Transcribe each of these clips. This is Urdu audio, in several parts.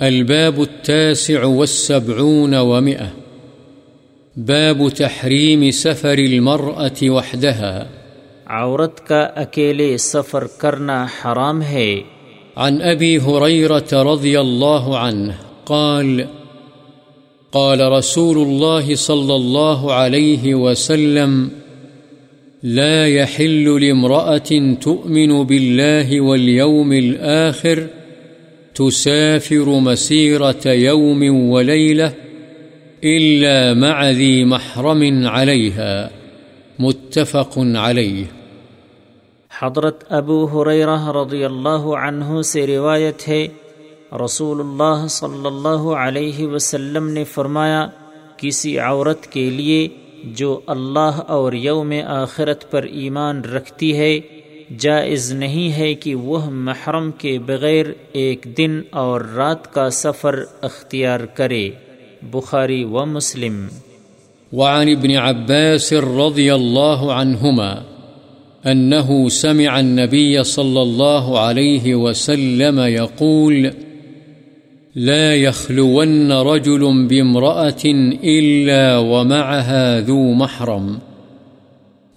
الباب التاسع والسبعون ومئة. باب تحريم سفر المرأة وحدها. عورت کا اکیلے سفر کرنا حرام ہے۔ عن أبي هريرة رضي الله عنه قال قال رسول الله صلى الله عليه وسلم لا يحل لامرأة تؤمن بالله واليوم الآخر تسافر مسيرة يوم وليلة إلا مع ذي محرم عليها، متفق عليه. حضرت ابو حریرہ رضی اللہ عنہ سے روایت ہے، رسول اللہ صلی اللہ علیہ وسلم نے فرمایا، کسی عورت کے لیے جو اللہ اور یوم آخرت پر ایمان رکھتی ہے جائز نہیں ہے کہ وہ محرم کے بغیر ایک دن اور رات کا سفر اختیار کرے۔ بخاری و مسلم۔ وعن ابن عباس رضي الله عنهما أنه سمع النبي صلى الله عليه وسلم يقول لا يخلون رجل بامرأة إلا ومعها ذو محرم۔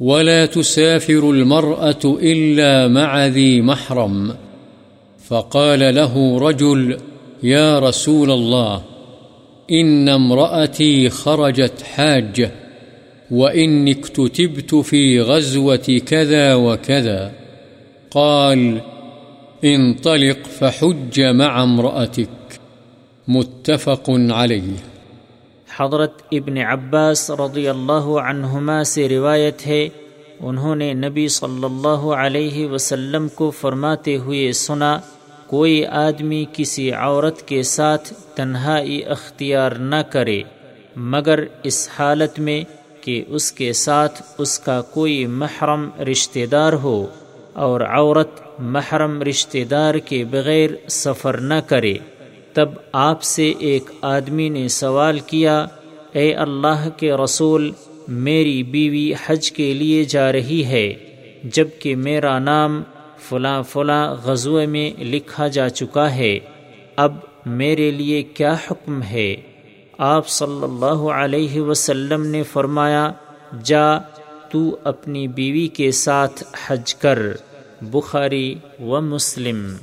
ولا تسافر المرأة إلا مع ذي محرم. فقال له رجل، يا رسول الله، إن امرأتي خرجت حاجة، وإني اكتتبت في غزوة كذا وكذا. قال، انطلق فحج مع امرأتك. متفق عليه. حضرت ابن عباس رضی اللہ عنہما سے روایت ہے، انہوں نے نبی صلی اللہ علیہ وسلم کو فرماتے ہوئے سنا، کوئی آدمی کسی عورت کے ساتھ تنہائی اختیار نہ کرے، مگر اس حالت میں کہ اس کے ساتھ اس کا کوئی محرم رشتہ دار ہو اور عورت محرم رشتہ دار کے بغیر سفر نہ کرے۔ تب آپ سے ایک آدمی نے سوال کیا، اے اللہ کے رسول، میری بیوی حج کے لیے جا رہی ہے جبکہ میرا نام فلاں فلاں غزوے میں لکھا جا چکا ہے، اب میرے لیے کیا حکم ہے؟ آپ صلی اللہ علیہ وسلم نے فرمایا، جا، تو اپنی بیوی کے ساتھ حج کر، بخاری و مسلم۔